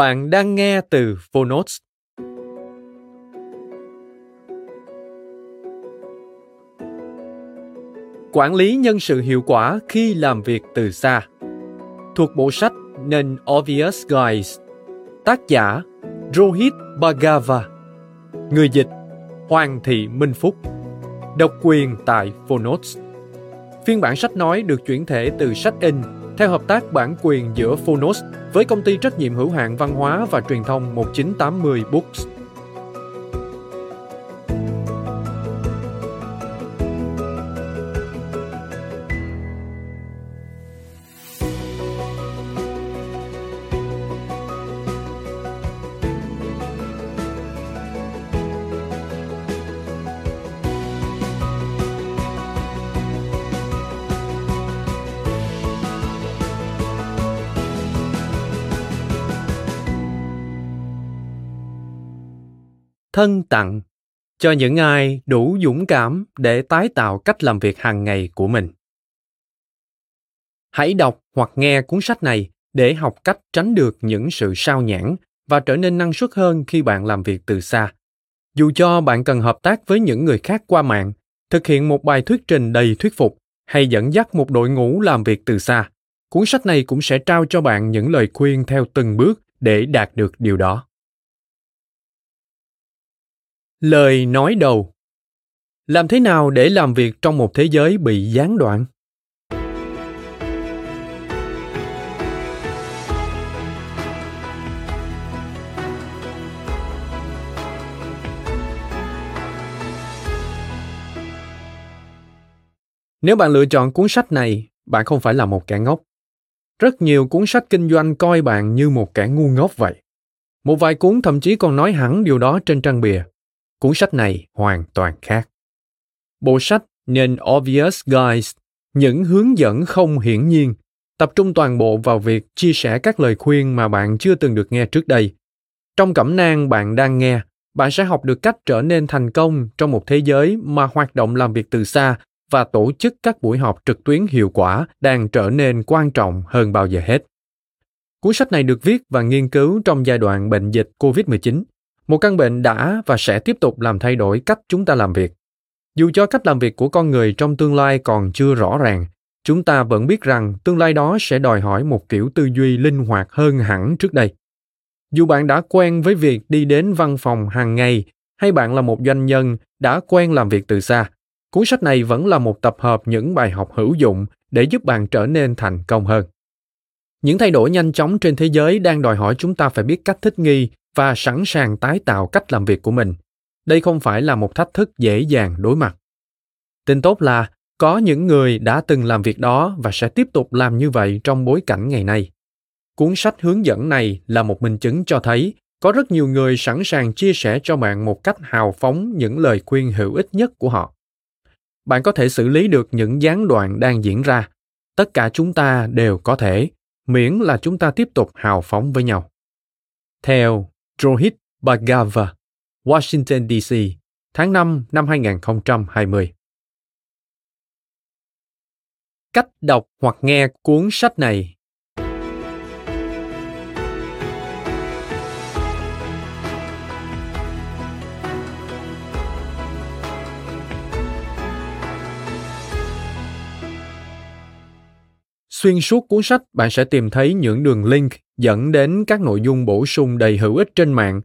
Bạn đang nghe từ Phonotes. Quản lý nhân sự hiệu quả khi làm việc từ xa. Thuộc bộ sách Nên Obvious Guys. Tác giả Rohit Bhagava. Người dịch Hoàng Thị Minh Phúc. Độc quyền tại Phonotes. Phiên bản sách nói được chuyển thể từ sách in theo hợp tác bản quyền giữa Phonos với công ty trách nhiệm hữu hạn văn hóa và truyền thông 1980 Books. Thân tặng cho những ai đủ dũng cảm để tái tạo cách làm việc hàng ngày của mình. Hãy đọc hoặc nghe cuốn sách này để học cách tránh được những sự sao nhãng và trở nên năng suất hơn khi bạn làm việc từ xa. Dù cho bạn cần hợp tác với những người khác qua mạng, thực hiện một bài thuyết trình đầy thuyết phục hay dẫn dắt một đội ngũ làm việc từ xa, cuốn sách này cũng sẽ trao cho bạn những lời khuyên theo từng bước để đạt được điều đó. Lời nói đầu Làm thế nào để làm việc trong một thế giới bị gián đoạn? Nếu bạn lựa chọn cuốn sách này, bạn không phải là một kẻ ngốc. Rất nhiều cuốn sách kinh doanh coi bạn như một kẻ ngu ngốc vậy. Một vài cuốn thậm chí còn nói hẳn điều đó trên trang bìa. Cuốn sách này hoàn toàn khác. Bộ sách nên Obvious Guides" những hướng dẫn không hiển nhiên, tập trung toàn bộ vào việc chia sẻ các lời khuyên mà bạn chưa từng được nghe trước đây. Trong cẩm nang bạn đang nghe, bạn sẽ học được cách trở nên thành công trong một thế giới mà hoạt động làm việc từ xa và tổ chức các buổi họp trực tuyến hiệu quả đang trở nên quan trọng hơn bao giờ hết. Cuốn sách này được viết và nghiên cứu trong giai đoạn bệnh dịch COVID-19 một căn bệnh đã và sẽ tiếp tục làm thay đổi cách chúng ta làm việc. Dù cho cách làm việc của con người trong tương lai còn chưa rõ ràng, chúng ta vẫn biết rằng tương lai đó sẽ đòi hỏi một kiểu tư duy linh hoạt hơn hẳn trước đây. Dù bạn đã quen với việc đi đến văn phòng hàng ngày, hay bạn là một doanh nhân đã quen làm việc từ xa, cuốn sách này vẫn là một tập hợp những bài học hữu dụng để giúp bạn trở nên thành công hơn. Những thay đổi nhanh chóng trên thế giới đang đòi hỏi chúng ta phải biết cách thích nghi và sẵn sàng tái tạo cách làm việc của mình. Đây không phải là một thách thức dễ dàng đối mặt. Tin tốt là, có những người đã từng làm việc đó và sẽ tiếp tục làm như vậy trong bối cảnh ngày nay. Cuốn sách hướng dẫn này là một minh chứng cho thấy, có rất nhiều người sẵn sàng chia sẻ cho bạn một cách hào phóng những lời khuyên hữu ích nhất của họ. Bạn có thể xử lý được những gián đoạn đang diễn ra. Tất cả chúng ta đều có thể, miễn là chúng ta tiếp tục hào phóng với nhau. Theo Rohit Bhagava, Washington DC, tháng 5 năm 2020. Cách đọc hoặc nghe cuốn sách này Xuyên suốt cuốn sách, bạn sẽ tìm thấy những đường link dẫn đến các nội dung bổ sung đầy hữu ích trên mạng.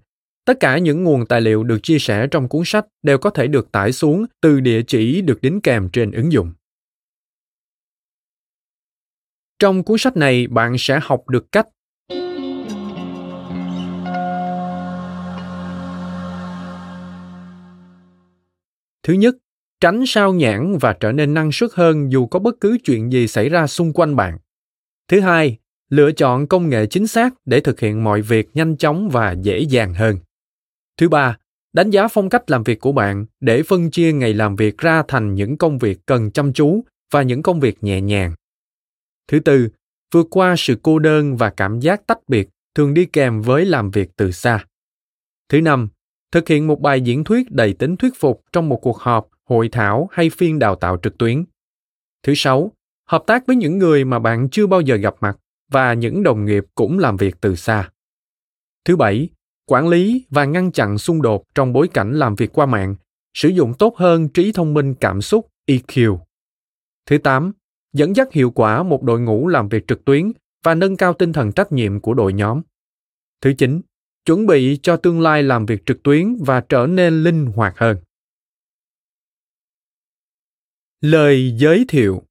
Tất cả những nguồn tài liệu được chia sẻ trong cuốn sách đều có thể được tải xuống từ địa chỉ được đính kèm trên ứng dụng. Trong cuốn sách này, bạn sẽ học được cách Thứ nhất, tránh sao nhãn và trở nên năng suất hơn dù có bất cứ chuyện gì xảy ra xung quanh bạn. Thứ hai, lựa chọn công nghệ chính xác để thực hiện mọi việc nhanh chóng và dễ dàng hơn. Thứ ba, đánh giá phong cách làm việc của bạn để phân chia ngày làm việc ra thành những công việc cần chăm chú và những công việc nhẹ nhàng. Thứ tư, vượt qua sự cô đơn và cảm giác tách biệt thường đi kèm với làm việc từ xa. Thứ năm, thực hiện một bài diễn thuyết đầy tính thuyết phục trong một cuộc họp, hội thảo hay phiên đào tạo trực tuyến. Thứ sáu, hợp tác với những người mà bạn chưa bao giờ gặp mặt và những đồng nghiệp cũng làm việc từ xa. Thứ bảy, quản lý và ngăn chặn xung đột trong bối cảnh làm việc qua mạng, sử dụng tốt hơn trí thông minh cảm xúc EQ. Thứ tám, dẫn dắt hiệu quả một đội ngũ làm việc trực tuyến và nâng cao tinh thần trách nhiệm của đội nhóm. Thứ chín, chuẩn bị cho tương lai làm việc trực tuyến và trở nên linh hoạt hơn. Lời giới thiệu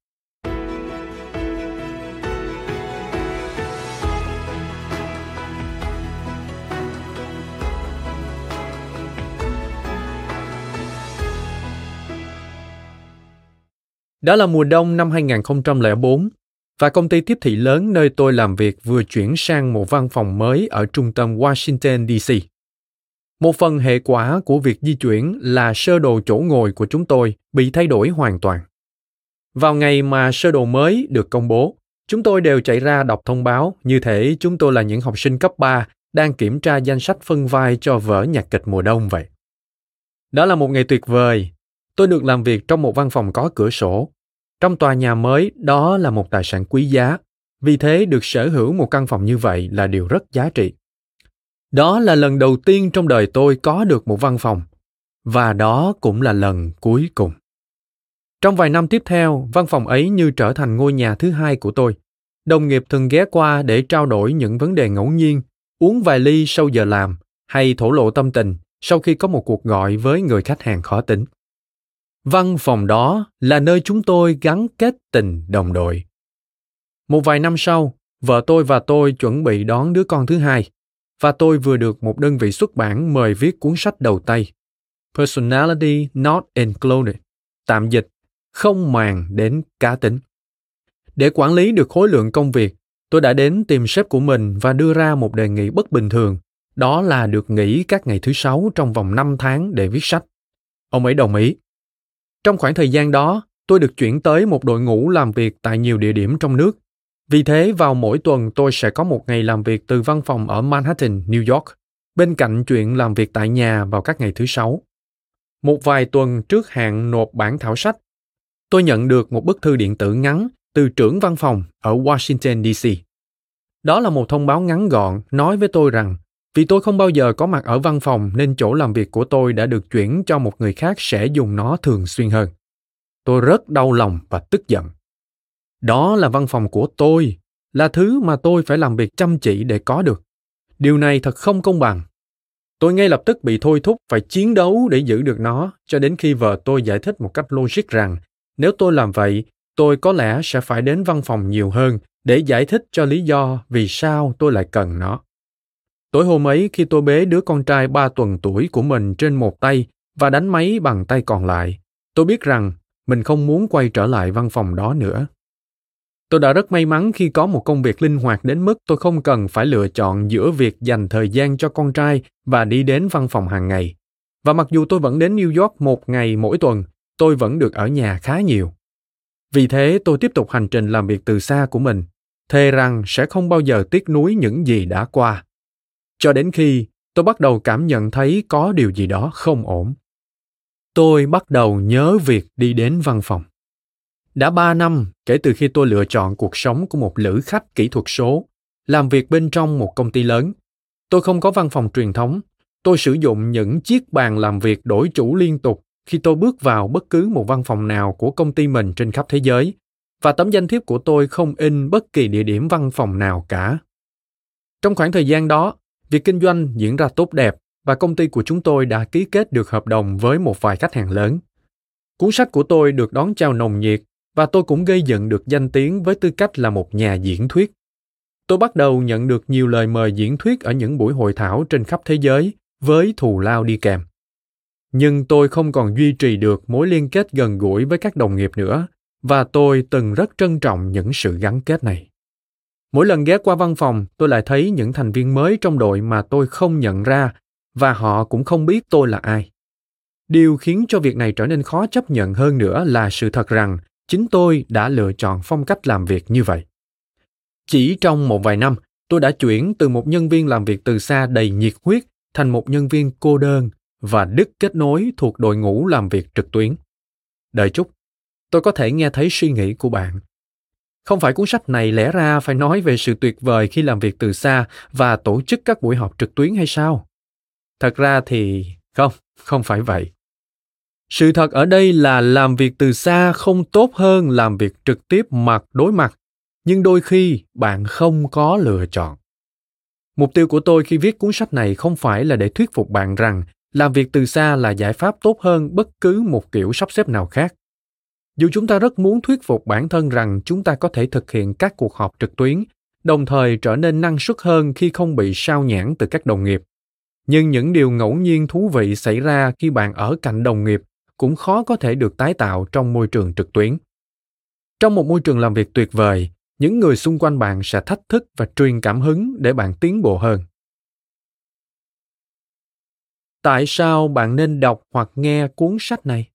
Đó là mùa đông năm 2004 và công ty tiếp thị lớn nơi tôi làm việc vừa chuyển sang một văn phòng mới ở trung tâm Washington DC. Một phần hệ quả của việc di chuyển là sơ đồ chỗ ngồi của chúng tôi bị thay đổi hoàn toàn. Vào ngày mà sơ đồ mới được công bố, chúng tôi đều chạy ra đọc thông báo như thể chúng tôi là những học sinh cấp 3 đang kiểm tra danh sách phân vai cho vở nhạc kịch mùa đông vậy. Đó là một ngày tuyệt vời. Tôi được làm việc trong một văn phòng có cửa sổ trong tòa nhà mới, đó là một tài sản quý giá, vì thế được sở hữu một căn phòng như vậy là điều rất giá trị. Đó là lần đầu tiên trong đời tôi có được một văn phòng, và đó cũng là lần cuối cùng. Trong vài năm tiếp theo, văn phòng ấy như trở thành ngôi nhà thứ hai của tôi. Đồng nghiệp thường ghé qua để trao đổi những vấn đề ngẫu nhiên, uống vài ly sau giờ làm hay thổ lộ tâm tình sau khi có một cuộc gọi với người khách hàng khó tính. Văn phòng đó là nơi chúng tôi gắn kết tình đồng đội. Một vài năm sau, vợ tôi và tôi chuẩn bị đón đứa con thứ hai, và tôi vừa được một đơn vị xuất bản mời viết cuốn sách đầu tay. Personality Not Included, tạm dịch, không màng đến cá tính. Để quản lý được khối lượng công việc, tôi đã đến tìm sếp của mình và đưa ra một đề nghị bất bình thường, đó là được nghỉ các ngày thứ sáu trong vòng 5 tháng để viết sách. Ông ấy đồng ý. Trong khoảng thời gian đó, tôi được chuyển tới một đội ngũ làm việc tại nhiều địa điểm trong nước. Vì thế, vào mỗi tuần tôi sẽ có một ngày làm việc từ văn phòng ở Manhattan, New York, bên cạnh chuyện làm việc tại nhà vào các ngày thứ sáu. Một vài tuần trước hạn nộp bản thảo sách, tôi nhận được một bức thư điện tử ngắn từ trưởng văn phòng ở Washington, D.C. Đó là một thông báo ngắn gọn nói với tôi rằng vì tôi không bao giờ có mặt ở văn phòng nên chỗ làm việc của tôi đã được chuyển cho một người khác sẽ dùng nó thường xuyên hơn. Tôi rất đau lòng và tức giận. Đó là văn phòng của tôi, là thứ mà tôi phải làm việc chăm chỉ để có được. Điều này thật không công bằng. Tôi ngay lập tức bị thôi thúc phải chiến đấu để giữ được nó cho đến khi vợ tôi giải thích một cách logic rằng nếu tôi làm vậy, tôi có lẽ sẽ phải đến văn phòng nhiều hơn để giải thích cho lý do vì sao tôi lại cần nó. Tối hôm ấy khi tôi bế đứa con trai ba tuần tuổi của mình trên một tay và đánh máy bằng tay còn lại, tôi biết rằng mình không muốn quay trở lại văn phòng đó nữa. Tôi đã rất may mắn khi có một công việc linh hoạt đến mức tôi không cần phải lựa chọn giữa việc dành thời gian cho con trai và đi đến văn phòng hàng ngày. Và mặc dù tôi vẫn đến New York một ngày mỗi tuần, tôi vẫn được ở nhà khá nhiều. Vì thế tôi tiếp tục hành trình làm việc từ xa của mình, thề rằng sẽ không bao giờ tiếc nuối những gì đã qua cho đến khi tôi bắt đầu cảm nhận thấy có điều gì đó không ổn. Tôi bắt đầu nhớ việc đi đến văn phòng. Đã ba năm kể từ khi tôi lựa chọn cuộc sống của một lữ khách kỹ thuật số, làm việc bên trong một công ty lớn. Tôi không có văn phòng truyền thống. Tôi sử dụng những chiếc bàn làm việc đổi chủ liên tục khi tôi bước vào bất cứ một văn phòng nào của công ty mình trên khắp thế giới. và tấm danh thiếp của tôi không in bất kỳ địa điểm văn phòng nào cả. Trong khoảng thời gian đó, việc kinh doanh diễn ra tốt đẹp và công ty của chúng tôi đã ký kết được hợp đồng với một vài khách hàng lớn. Cuốn sách của tôi được đón chào nồng nhiệt và tôi cũng gây dựng được danh tiếng với tư cách là một nhà diễn thuyết. Tôi bắt đầu nhận được nhiều lời mời diễn thuyết ở những buổi hội thảo trên khắp thế giới với thù lao đi kèm. Nhưng tôi không còn duy trì được mối liên kết gần gũi với các đồng nghiệp nữa và tôi từng rất trân trọng những sự gắn kết này. Mỗi lần ghé qua văn phòng, tôi lại thấy những thành viên mới trong đội mà tôi không nhận ra và họ cũng không biết tôi là ai. Điều khiến cho việc này trở nên khó chấp nhận hơn nữa là sự thật rằng chính tôi đã lựa chọn phong cách làm việc như vậy. Chỉ trong một vài năm, tôi đã chuyển từ một nhân viên làm việc từ xa đầy nhiệt huyết thành một nhân viên cô đơn và đứt kết nối thuộc đội ngũ làm việc trực tuyến. Đợi chút, tôi có thể nghe thấy suy nghĩ của bạn. Không phải cuốn sách này lẽ ra phải nói về sự tuyệt vời khi làm việc từ xa và tổ chức các buổi họp trực tuyến hay sao? Thật ra thì không, không phải vậy. Sự thật ở đây là làm việc từ xa không tốt hơn làm việc trực tiếp mặt đối mặt, nhưng đôi khi bạn không có lựa chọn. Mục tiêu của tôi khi viết cuốn sách này không phải là để thuyết phục bạn rằng làm việc từ xa là giải pháp tốt hơn bất cứ một kiểu sắp xếp nào khác dù chúng ta rất muốn thuyết phục bản thân rằng chúng ta có thể thực hiện các cuộc họp trực tuyến đồng thời trở nên năng suất hơn khi không bị sao nhãn từ các đồng nghiệp nhưng những điều ngẫu nhiên thú vị xảy ra khi bạn ở cạnh đồng nghiệp cũng khó có thể được tái tạo trong môi trường trực tuyến. Trong một môi trường làm việc tuyệt vời, những người xung quanh bạn sẽ thách thức và truyền cảm hứng để bạn tiến bộ hơn. Tại sao bạn nên đọc hoặc nghe cuốn sách này?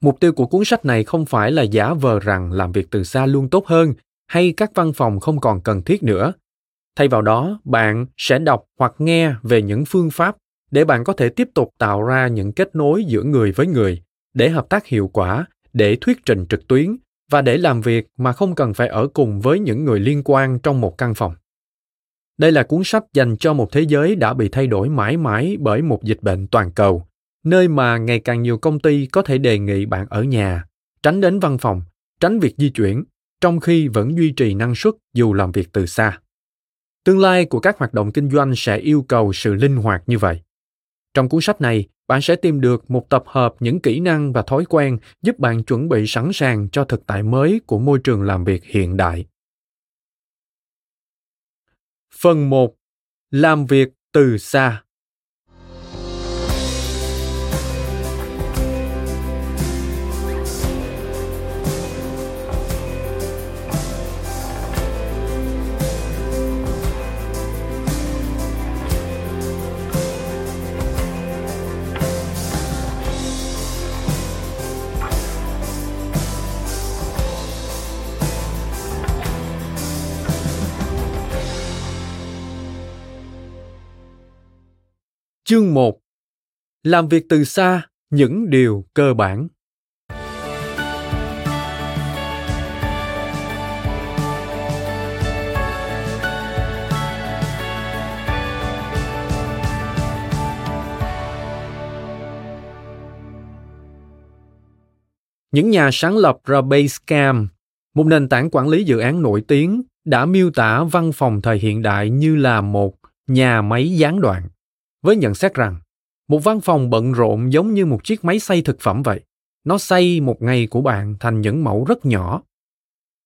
Mục tiêu của cuốn sách này không phải là giả vờ rằng làm việc từ xa luôn tốt hơn hay các văn phòng không còn cần thiết nữa thay vào đó, bạn sẽ đọc hoặc nghe về những phương pháp để bạn có thể tiếp tục tạo ra những kết nối giữa người với người, để hợp tác hiệu quả, để thuyết trình trực tuyến và để làm việc mà không cần phải ở cùng với những người liên quan trong một căn phòng. Đây là cuốn sách dành cho một thế giới đã bị thay đổi mãi mãi bởi một dịch bệnh toàn cầu, nơi mà ngày càng nhiều công ty có thể đề nghị bạn ở nhà, tránh đến văn phòng, tránh việc di chuyển, trong khi vẫn duy trì năng suất dù làm việc từ xa tương lai của các hoạt động kinh doanh sẽ yêu cầu sự linh hoạt như vậy trong cuốn sách này, bạn sẽ tìm được một tập hợp những kỹ năng và thói quen giúp bạn chuẩn bị sẵn sàng cho thực tại mới của môi trường làm việc hiện đại. Phần 1. Làm việc từ xa. Chương 1 Làm việc từ xa, những điều cơ bản. Những nhà sáng lập ra Basecamp, một nền tảng quản lý dự án nổi tiếng, đã miêu tả văn phòng thời hiện đại như là một nhà máy gián đoạn với nhận xét rằng một văn phòng bận rộn giống như một chiếc máy xay thực phẩm vậy. Nó xay một ngày của bạn thành những mẫu rất nhỏ.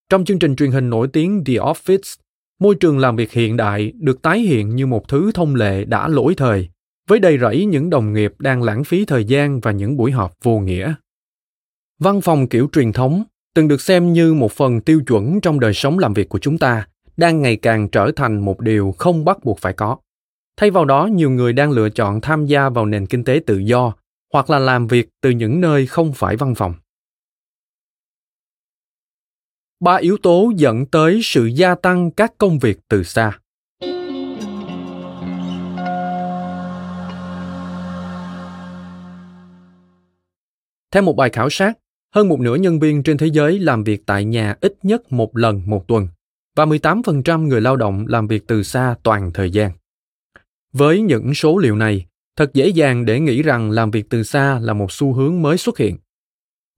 Trong chương trình truyền hình nổi tiếng The Office, môi trường làm việc hiện đại được tái hiện như một thứ thông lệ đã lỗi thời, với đầy rẫy những đồng nghiệp đang lãng phí thời gian và những buổi họp vô nghĩa. Văn phòng kiểu truyền thống, từng được xem như một phần tiêu chuẩn trong đời sống làm việc của chúng ta, đang ngày càng trở thành một điều không bắt buộc phải có. Thay vào đó, nhiều người đang lựa chọn tham gia vào nền kinh tế tự do hoặc là làm việc từ những nơi không phải văn phòng. Ba yếu tố dẫn tới sự gia tăng các công việc từ xa. Theo một bài khảo sát, hơn một nửa nhân viên trên thế giới làm việc tại nhà ít nhất một lần một tuần và 18% người lao động làm việc từ xa toàn thời gian. Với những số liệu này, thật dễ dàng để nghĩ rằng làm việc từ xa là một xu hướng mới xuất hiện.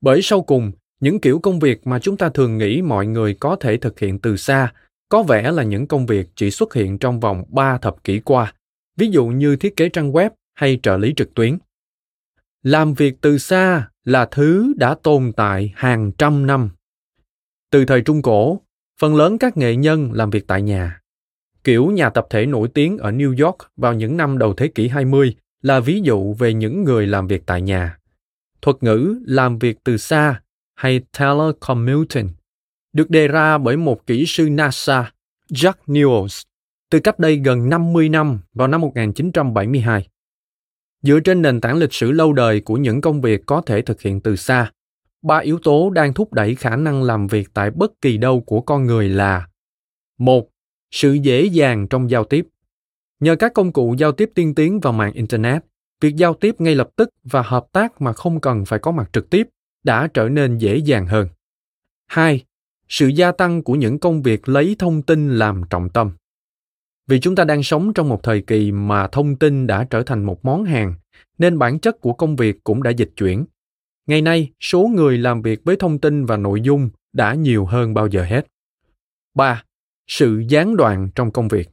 Bởi sau cùng, những kiểu công việc mà chúng ta thường nghĩ mọi người có thể thực hiện từ xa có vẻ là những công việc chỉ xuất hiện trong vòng 3 thập kỷ qua, ví dụ như thiết kế trang web hay trợ lý trực tuyến. Làm việc từ xa là thứ đã tồn tại hàng trăm năm. Từ thời Trung Cổ, phần lớn các nghệ nhân làm việc tại nhà. Kiểu nhà tập thể nổi tiếng ở New York vào những năm đầu thế kỷ 20 là ví dụ về những người làm việc tại nhà. Thuật ngữ làm việc từ xa hay telecommuting được đề ra bởi một kỹ sư NASA, Jack Newells, từ cách đây gần 50 năm vào năm 1972. Dựa trên nền tảng lịch sử lâu đời của những công việc có thể thực hiện từ xa, ba yếu tố đang thúc đẩy khả năng làm việc tại bất kỳ đâu của con người là một sự dễ dàng trong giao tiếp. Nhờ các công cụ giao tiếp tiên tiến vào mạng internet, việc giao tiếp ngay lập tức và hợp tác mà không cần phải có mặt trực tiếp đã trở nên dễ dàng hơn. Hai, sự gia tăng của những công việc lấy thông tin làm trọng tâm. Vì chúng ta đang sống trong một thời kỳ mà thông tin đã trở thành một món hàng, nên bản chất của công việc cũng đã dịch chuyển. Ngày nay, số người làm việc với thông tin và nội dung đã nhiều hơn bao giờ hết. 3. Sự gián đoạn trong công việc.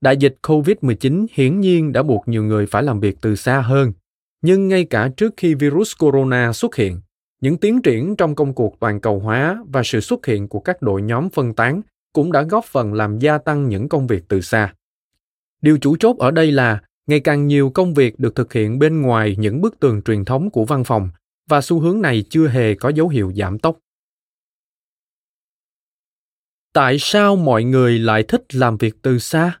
Đại dịch COVID-19 hiển nhiên đã buộc nhiều người phải làm việc từ xa hơn, nhưng ngay cả trước khi virus corona xuất hiện, những tiến triển trong công cuộc toàn cầu hóa và sự xuất hiện của các đội nhóm phân tán cũng đã góp phần làm gia tăng những công việc từ xa. Điều chủ chốt ở đây là ngày càng nhiều công việc được thực hiện bên ngoài những bức tường truyền thống của văn phòng và xu hướng này chưa hề có dấu hiệu giảm tốc. Tại sao mọi người lại thích làm việc từ xa?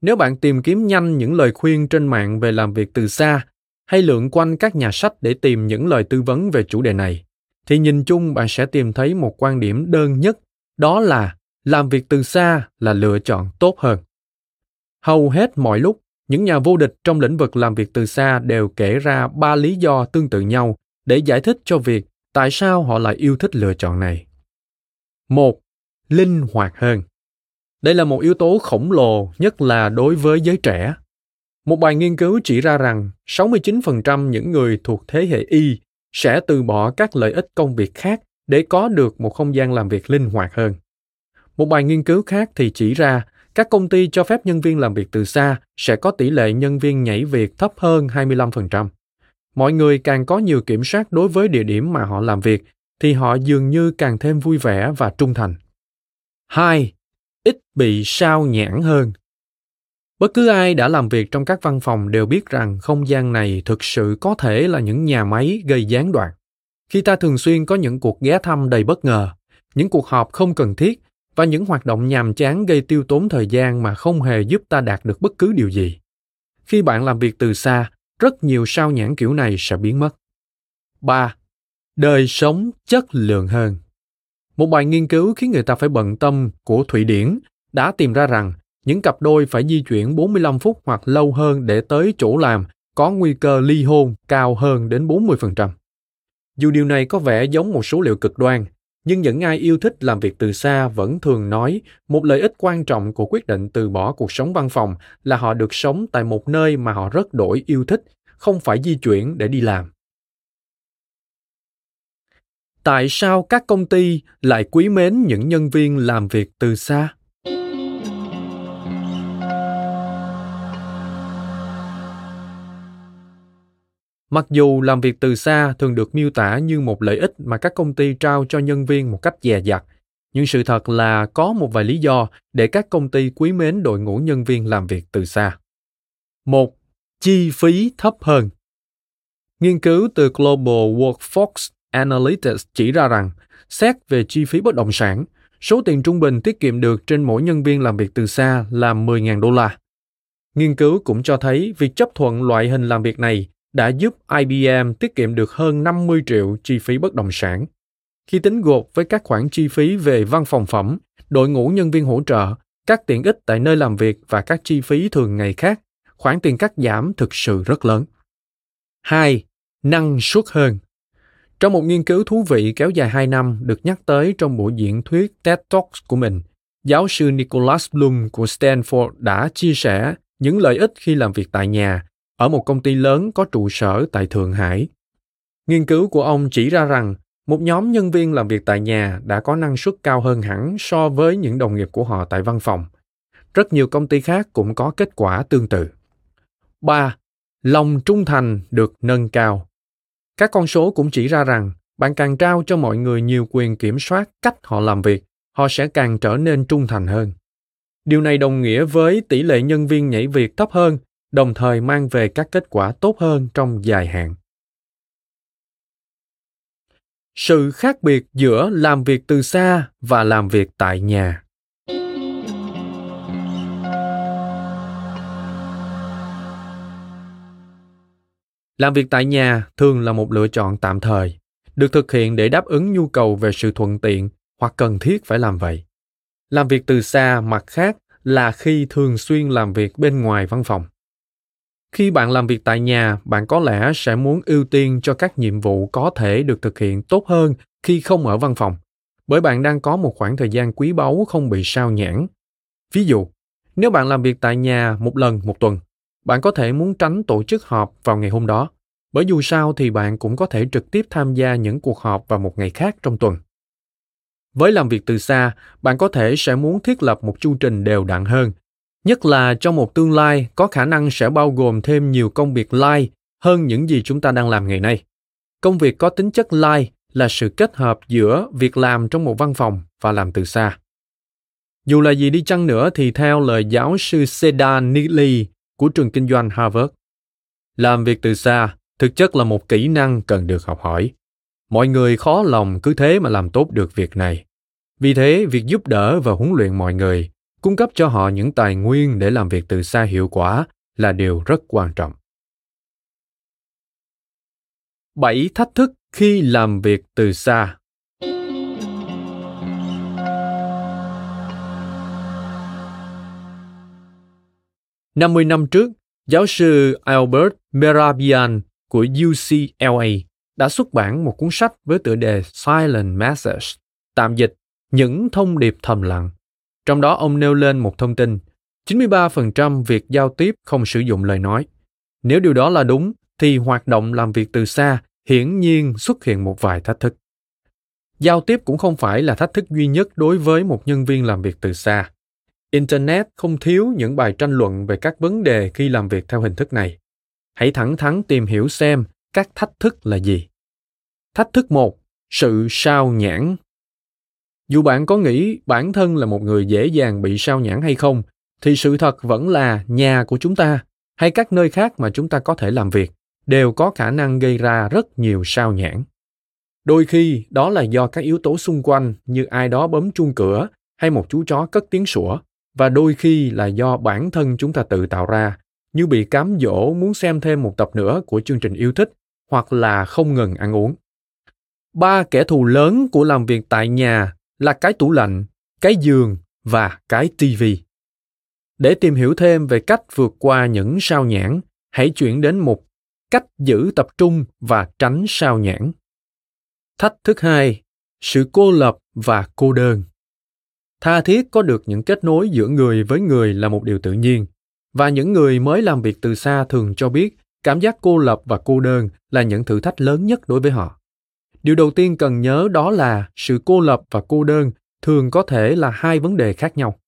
Nếu bạn tìm kiếm nhanh những lời khuyên trên mạng về làm việc từ xa, hay lượn quanh các nhà sách để tìm những lời tư vấn về chủ đề này, thì nhìn chung bạn sẽ tìm thấy một quan điểm đơn nhất, đó là làm việc từ xa là lựa chọn tốt hơn. Hầu hết mọi lúc, những nhà vô địch trong lĩnh vực làm việc từ xa đều kể ra ba lý do tương tự nhau để giải thích cho việc tại sao họ lại yêu thích lựa chọn này. Một, linh hoạt hơn. Đây là một yếu tố khổng lồ, nhất là đối với giới trẻ. Một bài nghiên cứu chỉ ra rằng 69% những người thuộc thế hệ Y sẽ từ bỏ các lợi ích công việc khác để có được một không gian làm việc linh hoạt hơn. Một bài nghiên cứu khác thì chỉ ra các công ty cho phép nhân viên làm việc từ xa sẽ có tỷ lệ nhân viên nhảy việc thấp hơn 25%. Mọi người càng có nhiều kiểm soát đối với địa điểm mà họ làm việc thì họ dường như càng thêm vui vẻ và trung thành. 2 ít bị sao nhãn hơn. Bất cứ ai đã làm việc trong các văn phòng đều biết rằng không gian này thực sự có thể là những nhà máy gây gián đoạn. Khi ta thường xuyên có những cuộc ghé thăm đầy bất ngờ, những cuộc họp không cần thiết và những hoạt động nhàm chán gây tiêu tốn thời gian mà không hề giúp ta đạt được bất cứ điều gì. Khi bạn làm việc từ xa, rất nhiều sao nhãn kiểu này sẽ biến mất. 3. Đời sống chất lượng hơn. Một bài nghiên cứu khiến người ta phải bận tâm của Thụy Điển đã tìm ra rằng những cặp đôi phải di chuyển 45 phút hoặc lâu hơn để tới chỗ làm có nguy cơ ly hôn cao hơn đến 40%. Dù điều này có vẻ giống một số liệu cực đoan, nhưng những ai yêu thích làm việc từ xa vẫn thường nói một lợi ích quan trọng của quyết định từ bỏ cuộc sống văn phòng là họ được sống tại một nơi mà họ rất đổi yêu thích, không phải di chuyển để đi làm. Tại sao các công ty lại quý mến những nhân viên làm việc từ xa? Mặc dù làm việc từ xa thường được miêu tả như một lợi ích mà các công ty trao cho nhân viên một cách dè dặt nhưng sự thật là có một vài lý do để các công ty quý mến đội ngũ nhân viên làm việc từ xa một chi phí thấp hơn nghiên cứu từ global workforce Analytics chỉ ra rằng, xét về chi phí bất động sản, số tiền trung bình tiết kiệm được trên mỗi nhân viên làm việc từ xa là 10.000 đô la. Nghiên cứu cũng cho thấy việc chấp thuận loại hình làm việc này đã giúp IBM tiết kiệm được hơn 50 triệu chi phí bất động sản. Khi tính gộp với các khoản chi phí về văn phòng phẩm, đội ngũ nhân viên hỗ trợ, các tiện ích tại nơi làm việc và các chi phí thường ngày khác, khoản tiền cắt giảm thực sự rất lớn. 2. Năng suất hơn Trong một nghiên cứu thú vị kéo dài 2 năm được nhắc tới trong buổi diễn thuyết TED Talks của mình, giáo sư Nicholas Bloom của Stanford đã chia sẻ những lợi ích khi làm việc tại nhà ở một công ty lớn có trụ sở tại Thượng Hải. Nghiên cứu của ông chỉ ra rằng một nhóm nhân viên làm việc tại nhà đã có năng suất cao hơn hẳn so với những đồng nghiệp của họ tại văn phòng. Rất nhiều công ty khác cũng có kết quả tương tự. 3. Lòng trung thành được nâng cao. Các con số cũng chỉ ra rằng bạn càng trao cho mọi người nhiều quyền kiểm soát cách họ làm việc, họ sẽ càng trở nên trung thành hơn. Điều này đồng nghĩa với tỷ lệ nhân viên nhảy việc thấp hơn, đồng thời mang về các kết quả tốt hơn trong dài hạn. Sự khác biệt giữa làm việc từ xa và làm việc tại nhà. Làm việc tại nhà thường là một lựa chọn tạm thời, được thực hiện để đáp ứng nhu cầu về sự thuận tiện hoặc cần thiết phải làm vậy. Làm việc từ xa mặt khác là khi thường xuyên làm việc bên ngoài văn phòng. Khi bạn làm việc tại nhà, bạn có lẽ sẽ muốn ưu tiên cho các nhiệm vụ có thể được thực hiện tốt hơn khi không ở văn phòng, bởi bạn đang có một khoảng thời gian quý báu không bị sao nhãn. Ví dụ, nếu bạn làm việc tại nhà một lần một tuần, bạn có thể muốn tránh tổ chức họp vào ngày hôm đó, bởi dù sao thì bạn cũng có thể trực tiếp tham gia những cuộc họp vào một ngày khác trong tuần. Với làm việc từ xa, bạn có thể sẽ muốn thiết lập một chu trình đều đặn hơn, nhất là trong một tương lai có khả năng sẽ bao gồm thêm nhiều công việc lai hơn những gì chúng ta đang làm ngày nay. Công việc có tính chất lai là sự kết hợp giữa việc làm trong một văn phòng và làm từ xa. Dù là gì đi chăng nữa thì theo lời giáo sư Sedan Neely của trường kinh doanh Harvard, làm việc từ xa thực chất là một kỹ năng cần được học hỏi. Mọi người khó lòng cứ thế mà làm tốt được việc này. Vì thế, việc giúp đỡ và huấn luyện mọi người, cung cấp cho họ những tài nguyên để làm việc từ xa hiệu quả là điều rất quan trọng. 7 thách thức khi làm việc từ xa. Năm mươi năm trước, giáo sư Albert Merabian của UCLA đã xuất bản một cuốn sách với tựa đề Silent Message, tạm dịch những thông điệp thầm lặng. Trong đó ông nêu lên một thông tin, 93% việc giao tiếp không sử dụng lời nói. Nếu điều đó là đúng, thì hoạt động làm việc từ xa hiển nhiên xuất hiện một vài thách thức. Giao tiếp cũng không phải là thách thức duy nhất đối với một nhân viên làm việc từ xa. Internet không thiếu những bài tranh luận về các vấn đề khi làm việc theo hình thức này. Hãy thẳng thắn tìm hiểu xem các thách thức là gì. Thách thức một, sự sao nhãn. Dù bạn có nghĩ bản thân là một người dễ dàng bị sao nhãn hay không, thì sự thật vẫn là nhà của chúng ta hay các nơi khác mà chúng ta có thể làm việc đều có khả năng gây ra rất nhiều sao nhãn. Đôi khi đó là do các yếu tố xung quanh như ai đó bấm chuông cửa hay một chú chó cất tiếng sủa và đôi khi là do bản thân chúng ta tự tạo ra như bị cám dỗ muốn xem thêm một tập nữa của chương trình yêu thích hoặc là không ngừng ăn uống. Ba kẻ thù lớn của làm việc tại nhà là cái tủ lạnh, cái giường và cái tivi. Để tìm hiểu thêm về cách vượt qua những sao nhãn, hãy chuyển đến mục cách giữ tập trung và tránh sao nhãn. Thách thức hai, sự cô lập và cô đơn. Tha thiết có được những kết nối giữa người với người là một điều tự nhiên, và những người mới làm việc từ xa thường cho biết cảm giác cô lập và cô đơn là những thử thách lớn nhất đối với họ. Điều đầu tiên cần nhớ đó là sự cô lập và cô đơn thường có thể là hai vấn đề khác nhau.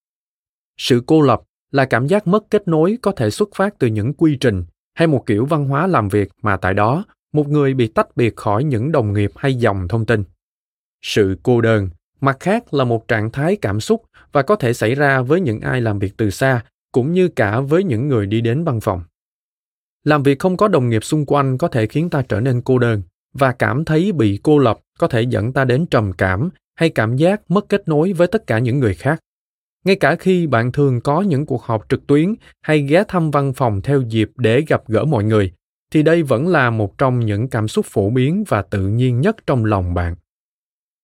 Sự cô lập là cảm giác mất kết nối có thể xuất phát từ những quy trình hay một kiểu văn hóa làm việc mà tại đó, một người bị tách biệt khỏi những đồng nghiệp hay dòng thông tin. Sự cô đơn, mặt khác là một trạng thái cảm xúc và có thể xảy ra với những ai làm việc từ xa, cũng như cả với những người đi đến văn phòng. Làm việc không có đồng nghiệp xung quanh có thể khiến ta trở nên cô đơn và cảm thấy bị cô lập có thể dẫn ta đến trầm cảm hay cảm giác mất kết nối với tất cả những người khác. Ngay cả khi bạn thường có những cuộc họp trực tuyến hay ghé thăm văn phòng theo dịp để gặp gỡ mọi người, thì đây vẫn là một trong những cảm xúc phổ biến và tự nhiên nhất trong lòng bạn.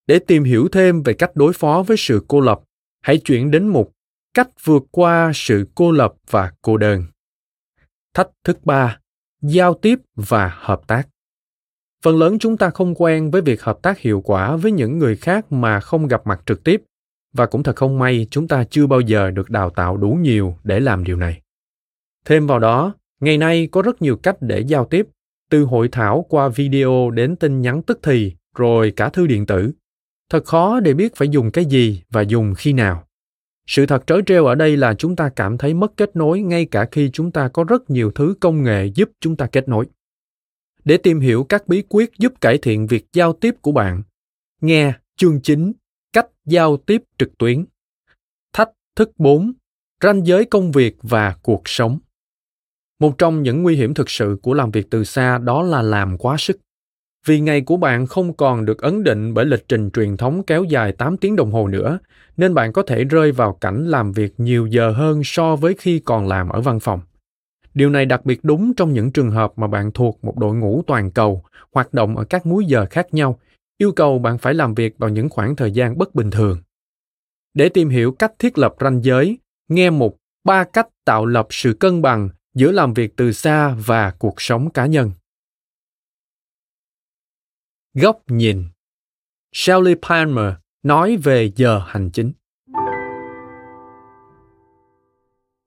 Để tìm hiểu thêm về cách đối phó với sự cô lập, hãy chuyển đến mục cách vượt qua sự cô lập và cô đơn. Thách thức ba, giao tiếp và hợp tác phần lớn chúng ta không quen với việc hợp tác hiệu quả với những người khác mà không gặp mặt trực tiếp. Và cũng thật không may, chúng ta chưa bao giờ được đào tạo đủ nhiều để làm điều này. Thêm vào đó, ngày nay có rất nhiều cách để giao tiếp. Từ hội thảo qua video đến tin nhắn tức thì, rồi cả thư điện tử. Thật khó để biết phải dùng cái gì và dùng khi nào. Sự thật trớ trêu ở đây là chúng ta cảm thấy mất kết nối ngay cả khi chúng ta có rất nhiều thứ công nghệ giúp chúng ta kết nối để tìm hiểu các bí quyết giúp cải thiện việc giao tiếp của bạn. Nghe chương 9 cách giao tiếp trực tuyến. Thách thức 4 ranh giới công việc và cuộc sống. Một trong những nguy hiểm thực sự của làm việc từ xa đó là làm quá sức. Vì ngày của bạn không còn được ấn định bởi lịch trình truyền thống kéo dài 8 tiếng đồng hồ nữa, nên bạn có thể rơi vào cảnh làm việc nhiều giờ hơn so với khi còn làm ở văn phòng. Điều này đặc biệt đúng trong những trường hợp mà bạn thuộc một đội ngũ toàn cầu, hoạt động ở các múi giờ khác nhau, yêu cầu bạn phải làm việc vào những khoảng thời gian bất bình thường. Để tìm hiểu cách thiết lập ranh giới, nghe một ba cách tạo lập sự cân bằng giữa làm việc từ xa và cuộc sống cá nhân. Góc nhìn Shelley Palmer nói về giờ hành chính.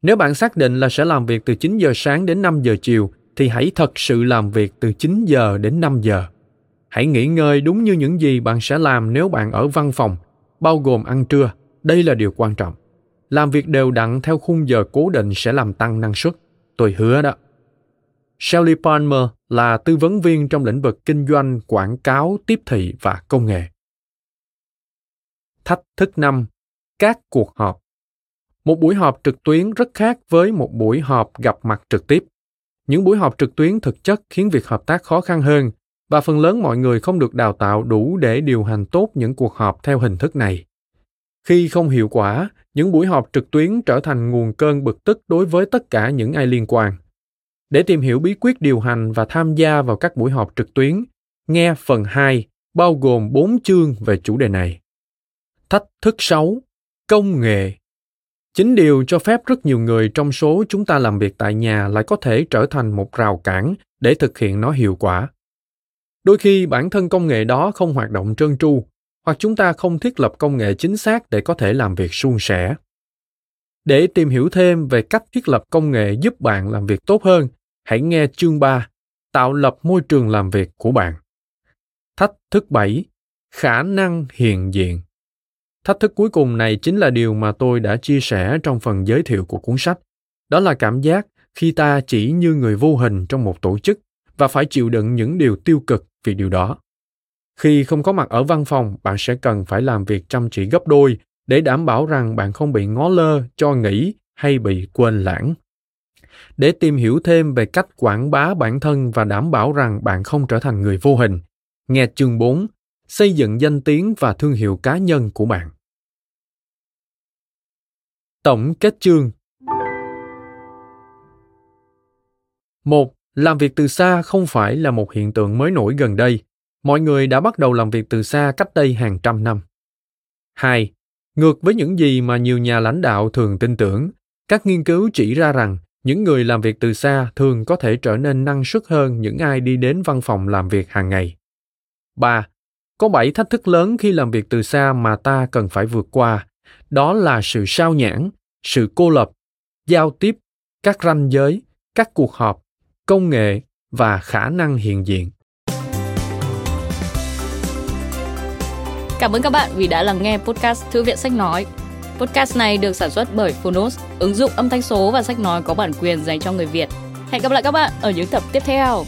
Nếu bạn xác định là sẽ làm việc từ 9 giờ sáng đến 5 giờ chiều, thì hãy thật sự làm việc từ 9 giờ đến 5 giờ. Hãy nghỉ ngơi đúng như những gì bạn sẽ làm nếu bạn ở văn phòng, bao gồm ăn trưa. Đây là điều quan trọng. Làm việc đều đặn theo khung giờ cố định sẽ làm tăng năng suất. Tôi hứa đó. Shelley Palmer là tư vấn viên trong lĩnh vực kinh doanh, quảng cáo, tiếp thị và công nghệ. Thách thức năm, các cuộc họp. Một buổi họp trực tuyến rất khác với một buổi họp gặp mặt trực tiếp. Những buổi họp trực tuyến thực chất khiến việc hợp tác khó khăn hơn và phần lớn mọi người không được đào tạo đủ để điều hành tốt những cuộc họp theo hình thức này. Khi không hiệu quả, những buổi họp trực tuyến trở thành nguồn cơn bực tức đối với tất cả những ai liên quan. Để tìm hiểu bí quyết điều hành và tham gia vào các buổi họp trực tuyến, nghe phần 2 bao gồm 4 chương về chủ đề này. Thách thức 6. Công nghệ Chính điều cho phép rất nhiều người trong số chúng ta làm việc tại nhà lại có thể trở thành một rào cản để thực hiện nó hiệu quả. Đôi khi bản thân công nghệ đó không hoạt động trơn tru, hoặc chúng ta không thiết lập công nghệ chính xác để có thể làm việc suôn sẻ. Để tìm hiểu thêm về cách thiết lập công nghệ giúp bạn làm việc tốt hơn, hãy nghe chương 3, tạo lập môi trường làm việc của bạn. Thách thức 7, khả năng hiện diện. Thách thức cuối cùng này chính là điều mà tôi đã chia sẻ trong phần giới thiệu của cuốn sách. Đó là cảm giác khi ta chỉ như người vô hình trong một tổ chức và phải chịu đựng những điều tiêu cực vì điều đó. Khi không có mặt ở văn phòng, bạn sẽ cần phải làm việc chăm chỉ gấp đôi để đảm bảo rằng bạn không bị ngó lơ, cho nghỉ hay bị quên lãng. Để tìm hiểu thêm về cách quảng bá bản thân và đảm bảo rằng bạn không trở thành người vô hình, nghe chương 4, xây dựng danh tiếng và thương hiệu cá nhân của bạn. Tổng kết chương một Làm việc từ xa không phải là một hiện tượng mới nổi gần đây. Mọi người đã bắt đầu làm việc từ xa cách đây hàng trăm năm. 2. Ngược với những gì mà nhiều nhà lãnh đạo thường tin tưởng, các nghiên cứu chỉ ra rằng những người làm việc từ xa thường có thể trở nên năng suất hơn những ai đi đến văn phòng làm việc hàng ngày. 3. Có 7 thách thức lớn khi làm việc từ xa mà ta cần phải vượt qua. Đó là sự sao nhãn, sự cô lập, giao tiếp, các ranh giới, các cuộc họp, công nghệ và khả năng hiện diện. Cảm ơn các bạn vì đã lắng nghe podcast Thư viện Sách Nói. Podcast này được sản xuất bởi Phonos, ứng dụng âm thanh số và sách nói có bản quyền dành cho người Việt. Hẹn gặp lại các bạn ở những tập tiếp theo.